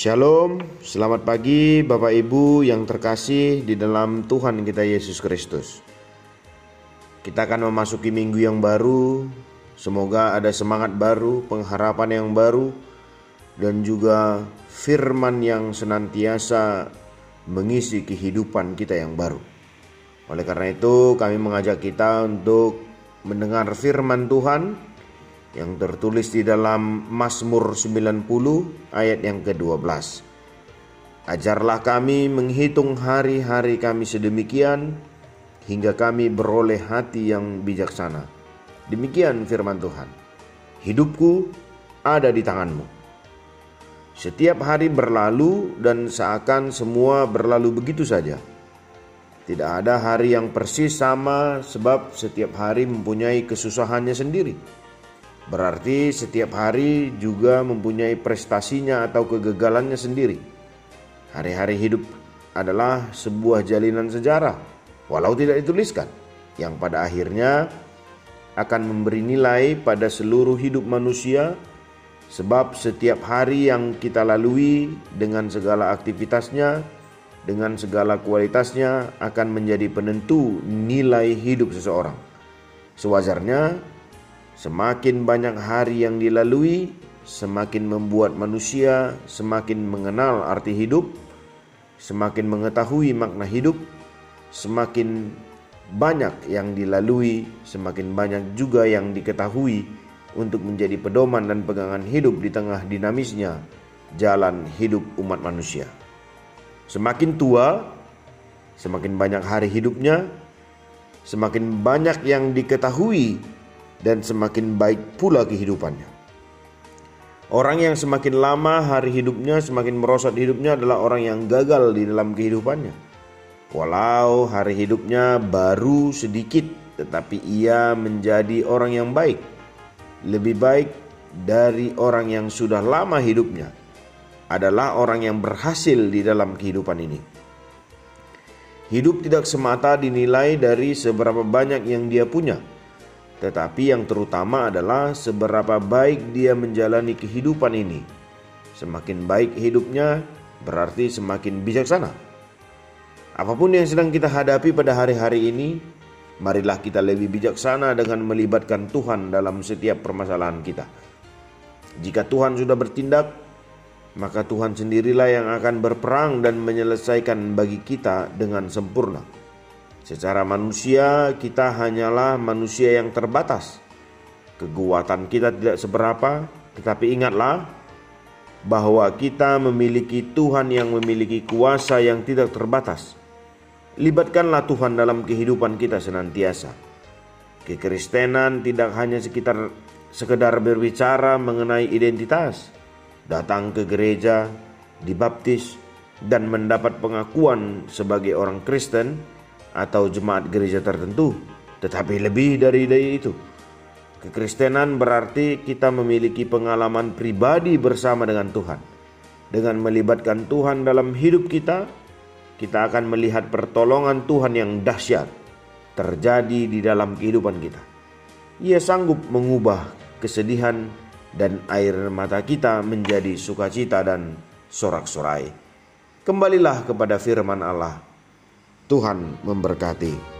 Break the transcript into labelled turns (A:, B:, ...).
A: Shalom, selamat pagi Bapak Ibu yang terkasih di dalam Tuhan kita Yesus Kristus. Kita akan memasuki minggu yang baru, semoga ada semangat baru, pengharapan yang baru, dan juga firman yang senantiasa mengisi kehidupan kita yang baru. Oleh karena itu, kami mengajak kita untuk mendengar firman Tuhan yang tertulis di dalam Mazmur 90 ayat yang ke-12. Ajarlah kami menghitung hari-hari kami sedemikian hingga kami beroleh hati yang bijaksana. Demikian firman Tuhan. Hidupku ada di tanganmu. Setiap hari berlalu dan seakan semua berlalu begitu saja. Tidak ada hari yang persis sama sebab setiap hari mempunyai kesusahannya sendiri. Berarti setiap hari juga mempunyai prestasinya atau kegagalannya sendiri. Hari-hari hidup adalah sebuah jalinan sejarah, walau tidak dituliskan, yang pada akhirnya akan memberi nilai pada seluruh hidup manusia, sebab setiap hari yang kita lalui dengan segala aktivitasnya, dengan segala kualitasnya, akan menjadi penentu nilai hidup seseorang. Sewajarnya, Semakin banyak hari yang dilalui, semakin membuat manusia semakin mengenal arti hidup, semakin mengetahui makna hidup, semakin banyak yang dilalui, semakin banyak juga yang diketahui untuk menjadi pedoman dan pegangan hidup di tengah dinamisnya jalan hidup umat manusia. Semakin tua, semakin banyak hari hidupnya, semakin banyak yang diketahui dan semakin baik pula kehidupannya. Orang yang semakin lama hari hidupnya, semakin merosot hidupnya adalah orang yang gagal di dalam kehidupannya. Walau hari hidupnya baru sedikit, tetapi ia menjadi orang yang baik, lebih baik dari orang yang sudah lama hidupnya. Adalah orang yang berhasil di dalam kehidupan ini. Hidup tidak semata dinilai dari seberapa banyak yang dia punya, tetapi yang terutama adalah seberapa baik dia menjalani kehidupan ini. Semakin baik hidupnya, berarti semakin bijaksana. Apa pun yang sedang kita hadapi pada hari-hari ini, marilah kita lebih bijaksana dengan melibatkan Tuhan dalam setiap permasalahan kita. Jika Tuhan sudah bertindak, maka Tuhan sendirilah yang akan berperang dan menyelesaikan bagi kita dengan sempurna. Secara manusia, kita hanyalah manusia yang terbatas. Kekuatan kita tidak seberapa, tetapi ingatlah bahwa kita memiliki Tuhan yang memiliki kuasa yang tidak terbatas. Libatkanlah Tuhan dalam kehidupan kita senantiasa. Kekristenan tidak hanya sekitar sekedar berbicara mengenai identitas, datang ke gereja, dibaptis, dan mendapat pengakuan sebagai orang Kristen atau jemaat gereja tertentu, tetapi lebih dari itu. Kekristenan berarti kita memiliki pengalaman pribadi bersama dengan Tuhan. Dengan melibatkan Tuhan dalam hidup kita, kita akan melihat pertolongan Tuhan yang dahsyat terjadi di dalam kehidupan kita. Ia sanggup mengubah kesedihan dan air mata kita menjadi sukacita dan sorak-sorai. Kembalilah kepada firman Allah Tuhan memberkati.